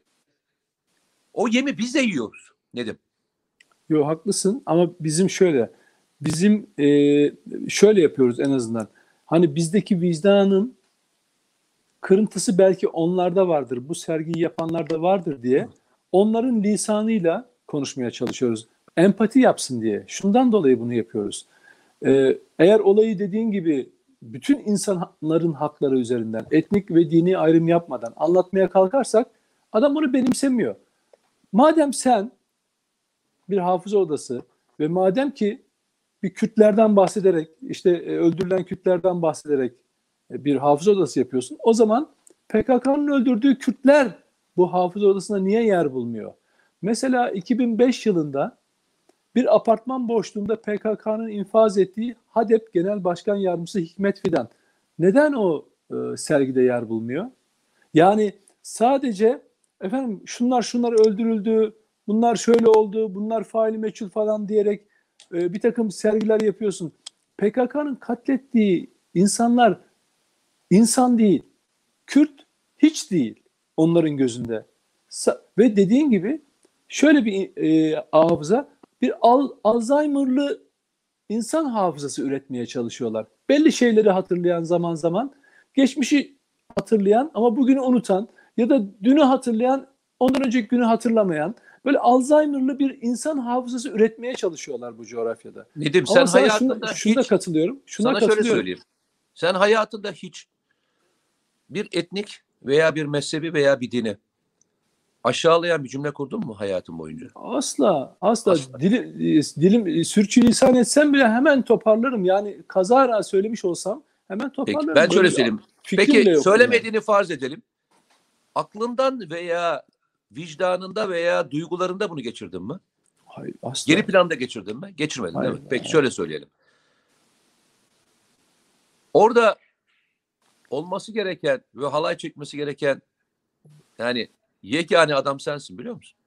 o yemi biz de yiyoruz Nedim. Yok haklısın ama bizim şöyle bizim e, şöyle yapıyoruz en azından. Hani bizdeki vicdanın kırıntısı belki onlarda vardır. Bu sergiyi yapanlarda vardır diye onların lisanıyla konuşmaya çalışıyoruz. Empati yapsın diye. Şundan dolayı bunu yapıyoruz. E, eğer olayı dediğin gibi bütün insanların hakları üzerinden etnik ve dini ayrım yapmadan anlatmaya kalkarsak adam onu benimsemiyor. Madem sen bir hafıza odası ve madem ki bir Kürtlerden bahsederek işte e, öldürülen Kürtlerden bahsederek e, bir hafıza odası yapıyorsun. O zaman PKK'nın öldürdüğü Kürtler bu hafıza odasına niye yer bulmuyor? Mesela 2005 yılında bir apartman boşluğunda PKK'nın infaz ettiği HADEP Genel Başkan Yardımcısı Hikmet Fidan neden o e, sergide yer bulmuyor? Yani sadece efendim şunlar şunlar öldürüldü, bunlar şöyle oldu, bunlar faili meçhul falan diyerek e, bir takım sergiler yapıyorsun. PKK'nın katlettiği insanlar insan değil, Kürt hiç değil onların gözünde. Sa- ve dediğin gibi şöyle bir e, hafıza, bir al, Alzheimer'lı insan hafızası üretmeye çalışıyorlar. Belli şeyleri hatırlayan zaman zaman, geçmişi hatırlayan ama bugünü unutan ya da dünü hatırlayan, ondan önceki günü hatırlamayan böyle Alzheimer'lı bir insan hafızası üretmeye çalışıyorlar bu coğrafyada. Nedim Ama sen hayatında şuna, şuna hiç katılıyorum. Şuna Sana şöyle katılıyorum. söyleyeyim. Sen hayatında hiç bir etnik veya bir mezhebi veya bir dini aşağılayan bir cümle kurdun mu hayatın boyunca? Asla, asla. Asla. Dili, dilim sürçülisan etsem bile hemen toparlarım. Yani kazara söylemiş olsam hemen toparlarım. Peki ben şöyle söyleyeyim. Peki söylemediğini farz edelim. Aklından veya vicdanında veya duygularında bunu geçirdin mi? yani. Hayır, asla. Geri planda geçirdin mi? Geçirmedin Hayır, değil mi? Peki hayır. şöyle söyleyelim. Orada olması gereken ve halay çekmesi gereken yani yegane adam sensin biliyor musun?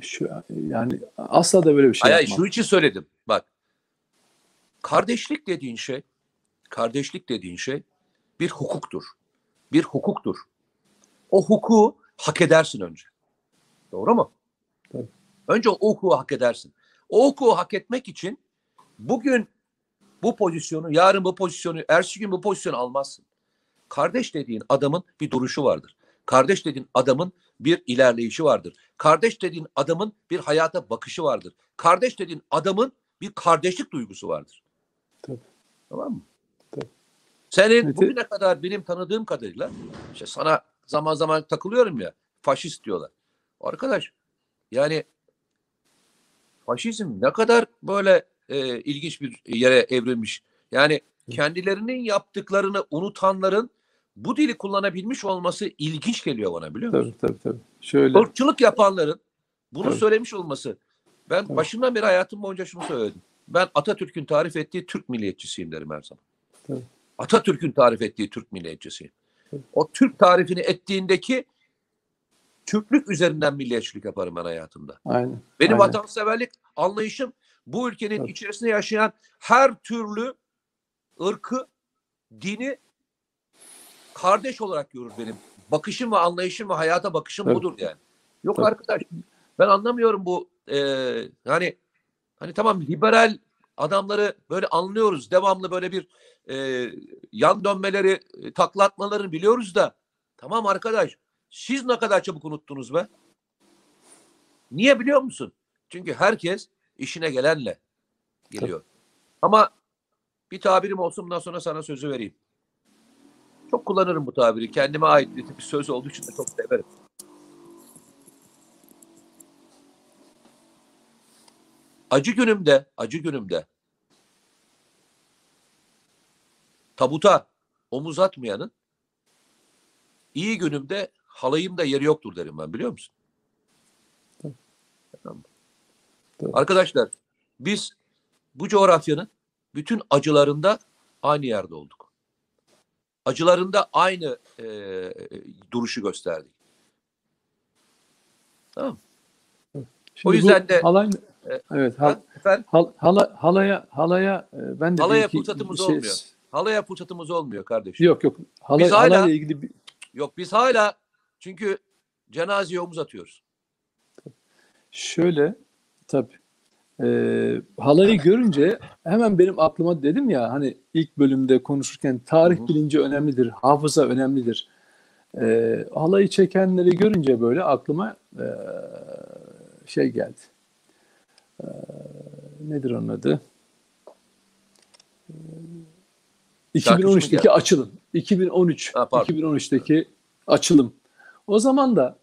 Şu, yani asla da böyle bir şey Ay, ay, yapmam. şu için söyledim. Bak. Kardeşlik dediğin şey, kardeşlik dediğin şey bir hukuktur. Bir hukuktur. O hukuku hak edersin önce. Doğru mu? Tabii. Önce o hukuku hak edersin. O hukuku hak etmek için bugün bu pozisyonu, yarın bu pozisyonu, ertesi gün bu pozisyonu almazsın. Kardeş dediğin adamın bir duruşu vardır. Kardeş dediğin adamın bir ilerleyişi vardır. Kardeş dediğin adamın bir hayata bakışı vardır. Kardeş dediğin adamın bir kardeşlik duygusu vardır. Tabii. Tamam mı? Tabii. Senin Evet. bugüne kadar benim tanıdığım kadarıyla işte sana zaman zaman takılıyorum ya faşist diyorlar. Arkadaş yani faşizm ne kadar böyle e, ilginç bir yere evrilmiş. Yani kendilerinin yaptıklarını unutanların bu dili kullanabilmiş olması ilginç geliyor bana biliyor musun? Tabii tabii tabii. Şöyle. Irkçılık yapanların Bunu Tabii. söylemiş olması. Ben Tabii. başından beri hayatım boyunca şunu söyledim. Ben Atatürk'ün tarif ettiği Türk milliyetçisiyim derim her zaman. Tabii. Atatürk'ün tarif ettiği Türk milliyetçisiyim. Tabii. O Türk tarifini ettiğindeki Türklük üzerinden milliyetçilik yaparım ben hayatımda. Aynen. Benim Aynen. vatanseverlik anlayışım bu ülkenin Tabii. içerisinde yaşayan her türlü ırkı, dini kardeş olarak görür benim. Bakışım ve anlayışım ve hayata bakışım Tabii. budur yani. Yok Tabii. arkadaş ben anlamıyorum bu e, hani hani tamam liberal adamları böyle anlıyoruz. Devamlı böyle bir e, yan dönmeleri, e, taklatmalarını biliyoruz da tamam arkadaş siz ne kadar çabuk unuttunuz be? Niye biliyor musun? Çünkü herkes işine gelenle geliyor. Ama bir tabirim olsun bundan sonra sana sözü vereyim. Çok kullanırım bu tabiri. Kendime ait bir söz olduğu için de çok severim. Acı günümde, acı günümde tabuta omuz atmayanın iyi günümde halayımda yeri yoktur derim ben biliyor musun? Tamam. Tabii. Arkadaşlar biz bu coğrafyanın bütün acılarında aynı yerde olduk. Acılarında aynı e, duruşu gösterdik. Tamam. Şimdi bu yüzden de- halay, E, evet ha- Efendim, hal- hala, halaya halaya e, ben de Halaya fırsatımız şey- olmuyor. halaya fırsatımız olmuyor kardeşim. Yok yok. Halay, Biz hala- halayla ilgili bir, Yok biz hala çünkü cenazeye omuz atıyoruz. Şöyle tabii. Ee, halayı görünce hemen benim aklıma dedim ya hani ilk bölümde konuşurken tarih bilinci önemlidir, hafıza önemlidir. Ee, halayı çekenleri görünce böyle aklıma ee, şey geldi. Ee, nedir onun adı? Mı 2013'teki geldi? açılım. 2013. Ha, pardon. 2013'teki açılım. O zaman da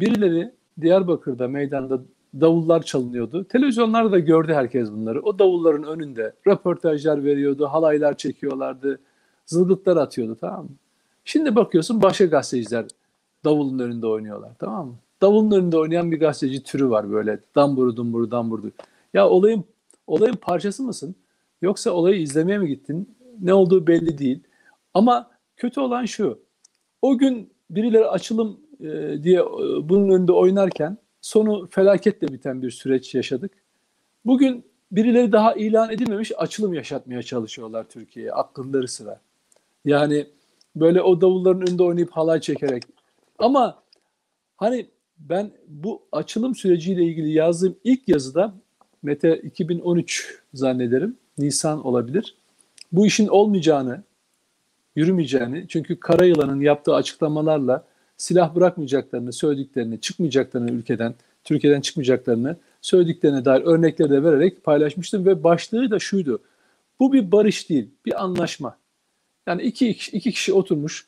birileri Diyarbakır'da meydanda davullar çalınıyordu. Televizyonlarda da gördü herkes bunları. O davulların önünde röportajlar veriyordu, halaylar çekiyorlardı, zılgıtlar atıyordu tamam mı? Şimdi bakıyorsun başka gazeteciler davulun önünde oynuyorlar tamam mı? Davulun önünde oynayan bir gazeteci türü var böyle damburu dumburu damburu. Ya olayın olayın parçası mısın? Yoksa olayı izlemeye mi gittin? Ne olduğu belli değil. Ama kötü olan şu. O gün birileri açılım diye bunun önünde oynarken sonu felaketle biten bir süreç yaşadık. Bugün birileri daha ilan edilmemiş açılım yaşatmaya çalışıyorlar Türkiye'ye akılları sıra. Yani böyle o davulların önünde oynayıp halay çekerek. Ama hani ben bu açılım süreciyle ilgili yazdığım ilk yazıda Mete 2013 zannederim. Nisan olabilir. Bu işin olmayacağını, yürümeyeceğini çünkü Karayılan'ın yaptığı açıklamalarla silah bırakmayacaklarını, söylediklerini, çıkmayacaklarını ülkeden, Türkiye'den çıkmayacaklarını söylediklerine dair örnekleri de vererek paylaşmıştım ve başlığı da şuydu. Bu bir barış değil, bir anlaşma. Yani iki, iki, kişi oturmuş,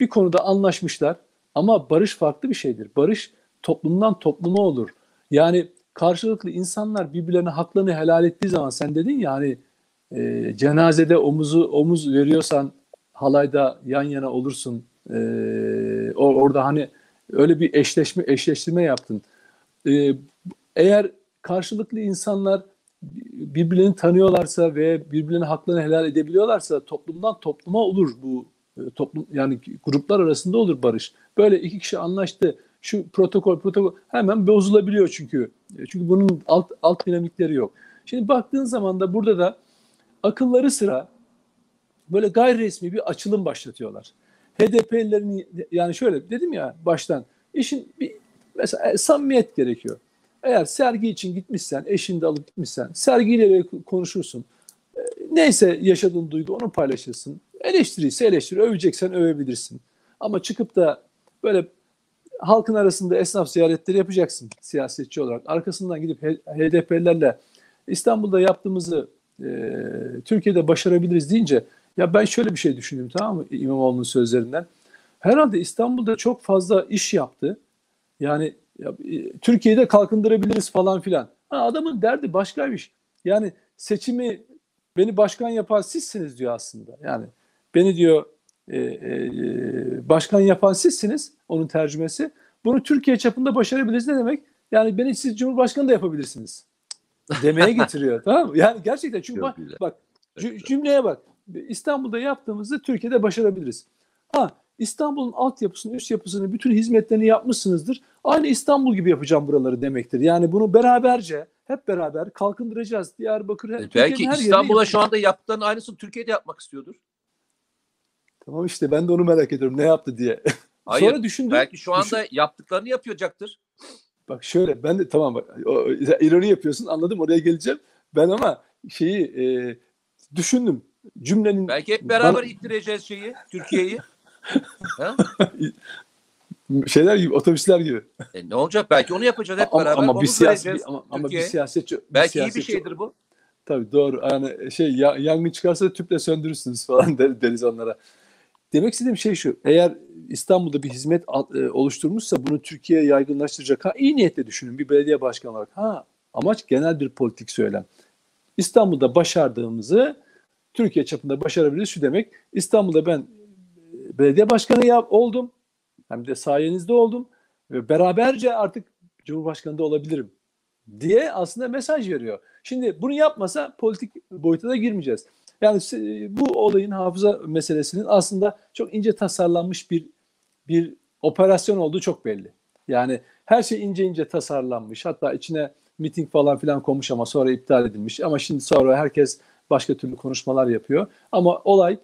bir konuda anlaşmışlar ama barış farklı bir şeydir. Barış toplumdan topluma olur. Yani karşılıklı insanlar birbirlerine haklarını helal ettiği zaman sen dedin ya hani e, cenazede omuzu omuz veriyorsan halayda yan yana olursun. E, o- orada hani öyle bir eşleşme eşleştirme yaptın. E, eğer karşılıklı insanlar birbirlerini tanıyorlarsa ve birbirlerine haklarını helal edebiliyorlarsa toplumdan topluma olur bu e, toplum yani gruplar arasında olur barış. Böyle iki kişi anlaştı. Şu protokol protokol hemen bozulabiliyor çünkü. E, Çünkü bunun alt alt dinamikleri yok. Şimdi baktığın zaman da burada da akılları sıra böyle gayri resmi bir açılım başlatıyorlar. HDP'lilerin yani şöyle dedim ya baştan işin bir mesela e, samimiyet gerekiyor. Eğer sergi için gitmişsen, eşini de alıp gitmişsen, sergiyle konuşursun. E, Neyse yaşadığın duygu onu paylaşırsın. Eleştiriyse eleştiri, öveceksen övebilirsin. Ama çıkıp da böyle halkın arasında esnaf ziyaretleri yapacaksın siyasetçi olarak. Arkasından gidip HDP'lilerle İstanbul'da yaptığımızı e, Türkiye'de başarabiliriz deyince ya ben şöyle bir şey düşündüm tamam mı İmamoğlu'nun sözlerinden. Herhalde İstanbul'da çok fazla iş yaptı. Yani ya, e, Türkiye'de kalkındırabiliriz falan filan. Ha, adamın derdi başkaymış. Yani seçimi beni başkan yapan sizsiniz diyor aslında. Yani beni diyor e, e, başkan yapan sizsiniz onun tercümesi. Bunu Türkiye çapında başarabiliriz ne demek? Yani beni siz Cumhurbaşkanı da yapabilirsiniz. Demeye getiriyor. tamam mı? Yani gerçekten çünkü Çok bak, güzel. bak cümleye bak. İstanbul'da yaptığımızı Türkiye'de başarabiliriz. Ha İstanbul'un altyapısını, üst yapısını, bütün hizmetlerini yapmışsınızdır. Aynı İstanbul gibi yapacağım buraları demektir. Yani bunu beraberce, hep beraber kalkındıracağız. Diyarbakır, E, Belki her İstanbul'a şu anda yaptıklarının aynısını Türkiye'de yapmak istiyordur. Tamam işte ben de onu merak ediyorum. Ne yaptı diye. Hayır. Sonra düşündüm. belki şu anda düşün- yaptıklarını yapacaktır. Bak şöyle ben de tamam bak o, ironi yapıyorsun anladım oraya geleceğim. Ben ama şeyi e, düşündüm. Cümlenin Belki hep beraber Bana- ittireceğiz şeyi, Türkiye'yi. ha? şeyler gibi otobüsler gibi. E, ne olacak? Belki onu yapacağız hep ama, beraber. ama bir bir, ama, ama bir siyasetçi bir Belki iyi bir siyasetçi- şeydir bu. Tabii doğru. Yani şey ya, yangın çıkarsa tüple söndürürsünüz falan der- deriz onlara. Demek istediğim şey şu. Eğer İstanbul'da bir hizmet e, oluşturmuşsa bunu Türkiye'ye yaygınlaştıracak. Ha iyi niyetle düşünün bir belediye başkanı olarak. Ha amaç genel bir politik söylem. İstanbul'da başardığımızı Türkiye çapında başarabiliriz. Şu demek İstanbul'da ben e, belediye başkanı yap, oldum. Hem de sayenizde oldum. Ve beraberce artık Cumhurbaşkanı da olabilirim diye aslında mesaj veriyor. Şimdi bunu yapmasa politik boyuta da girmeyeceğiz. Yani se- bu olayın hafıza meselesinin aslında çok ince tasarlanmış bir bir operasyon olduğu çok belli. Yani her şey ince ince tasarlanmış. Hatta içine miting falan filan konmuş ama sonra iptal edilmiş. Ama şimdi sonra herkes başka türlü konuşmalar yapıyor. Ama olay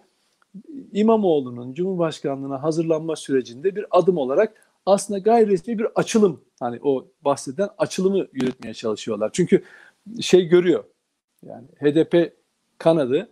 İmamoğlu'nun Cumhurbaşkanlığına hazırlanma sürecinde bir adım olarak aslında gayri resmi bir açılım. Hani o bahseden açılımı yürütmeye çalışıyorlar. Çünkü şey görüyor. Yani HDP kanadı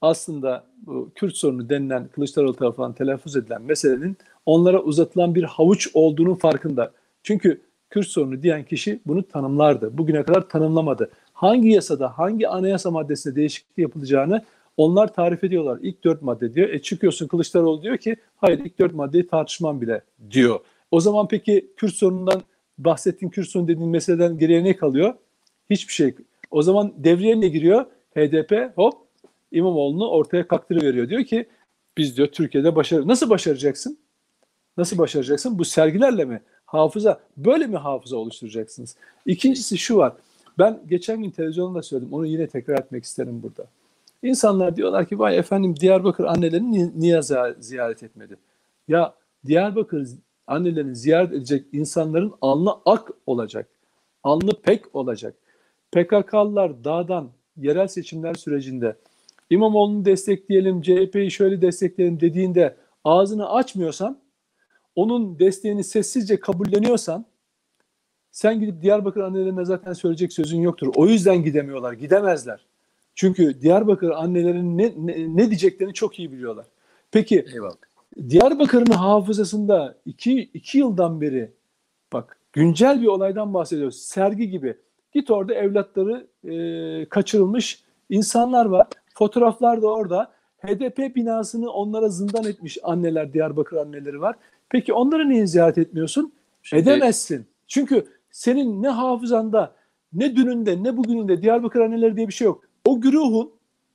aslında bu Kürt sorunu denilen Kılıçdaroğlu tarafından telaffuz edilen meselenin onlara uzatılan bir havuç olduğunun farkında. Çünkü Kürt sorunu diyen kişi bunu tanımlardı. Bugüne kadar tanımlamadı. Hangi yasada, hangi anayasa maddesinde değişiklik yapılacağını onlar tarif ediyorlar. İlk dört madde diyor. E çıkıyorsun Kılıçdaroğlu diyor ki hayır ilk dört maddeyi tartışmam bile diyor. O zaman peki Kürt sorunundan bahsettiğin Kürt sorunu dediğin meseleden geriye ne kalıyor? Hiçbir şey. O zaman devreye ne giriyor? HDP hop İmamoğlu'nu ortaya kaktırıveriyor. Diyor ki biz diyor Türkiye'de başarı. Nasıl başaracaksın? Nasıl başaracaksın? Bu sergilerle mi? Hafıza. Böyle mi hafıza oluşturacaksınız? İkincisi şu var. Ben geçen gün televizyonda söyledim. Onu yine tekrar etmek isterim burada. İnsanlar diyorlar ki vay efendim Diyarbakır annelerini ni- niye ziyaret etmedi? Ya Diyarbakır annelerini ziyaret edecek insanların alnı ak olacak. Alnı pek olacak. PKK'lılar dağdan yerel seçimler sürecinde İmamoğlu'nu destekleyelim, CHP'yi şöyle destekleyelim dediğinde ağzını açmıyorsan, onun desteğini sessizce kabulleniyorsan, sen gidip Diyarbakır annelerine zaten söyleyecek sözün yoktur. O yüzden gidemiyorlar, gidemezler. Çünkü Diyarbakır annelerinin ne, ne, ne diyeceklerini çok iyi biliyorlar. Peki Eyvallah. Diyarbakır'ın hafızasında iki, iki yıldan beri bak güncel bir olaydan bahsediyoruz. Sergi gibi. Git orada evlatları e, kaçırılmış insanlar var. Fotoğraflar da orada. HDP binasını onlara zindan etmiş anneler, Diyarbakır anneleri var. Peki onları niye ziyaret etmiyorsun? Şimdi- Edemezsin. Çünkü senin ne hafızanda, ne dününde, ne bugününde Diyarbakır anneleri diye bir şey yok. O güruhun,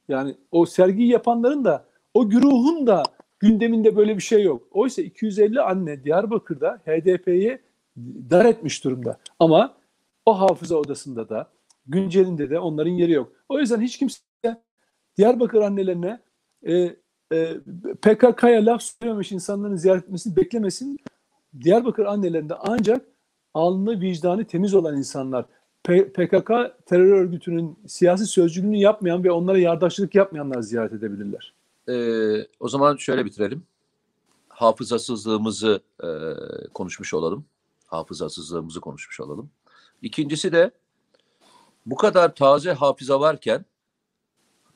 yani o sergiyi yapanların da, o güruhun da gündeminde böyle bir şey yok. Oysa 250 anne Diyarbakır'da HDP'yi dar etmiş durumda. Ama o hafıza odasında da, güncelinde de onların yeri yok. O yüzden hiç kimse Diyarbakır annelerine e, e, PKK'ya laf söylememiş insanların ziyaret etmesini beklemesin. Diyarbakır annelerinde ancak alnı vicdanı temiz olan insanlar, PKK terör örgütünün siyasi sözcülüğünü yapmayan ve onlara yardakçılık yapmayanlar ziyaret edebilirler. Ee, o zaman şöyle bitirelim. Hafızasızlığımızı e, konuşmuş olalım. Hafızasızlığımızı konuşmuş olalım. İkincisi de bu kadar taze hafıza varken,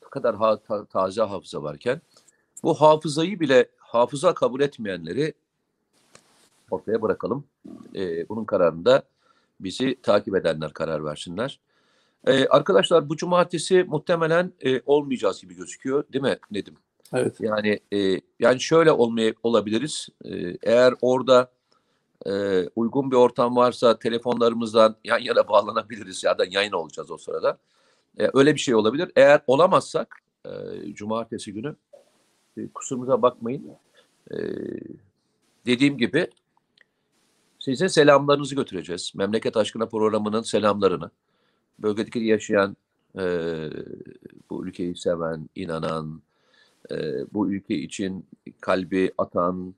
bu kadar ha- ta- taze hafıza varken, bu hafızayı bile hafıza kabul etmeyenleri ortaya bırakalım. Ee, bunun kararında bizi takip edenler karar versinler. Ee, arkadaşlar bu cumartesi muhtemelen e, olmayacağız gibi gözüküyor, değil mi Nedim? Evet. Yani e, yani şöyle olmaya olabiliriz. E, eğer orada e, uygun bir ortam varsa telefonlarımızdan yan yana bağlanabiliriz ya da yayın olacağız o sırada. E, öyle bir şey olabilir. Eğer olamazsak e, cumartesi günü e, kusurumuza bakmayın. E, dediğim gibi Sizin selamlarınızı götüreceğiz. Memleket Aşkına programının selamlarını. Bölgedeki yaşayan, e, bu ülkeyi seven, inanan, e, bu ülke için kalbi atan,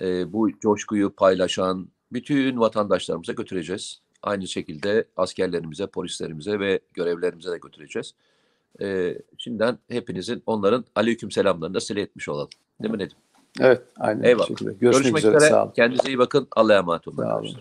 e, bu coşkuyu paylaşan bütün vatandaşlarımıza götüreceğiz. Aynı şekilde askerlerimize, polislerimize ve görevlerimize de götüreceğiz. E, şimdiden hepinizin onların aleyküm selamlarını da sile etmiş olalım. Değil mi Nedim? Evet, aynen Eyvallah. Görüşmek, Görüşmek üzere. üzere. Sağ olun. Kendinize iyi bakın. Allah'a emanet olun. Sağ olun.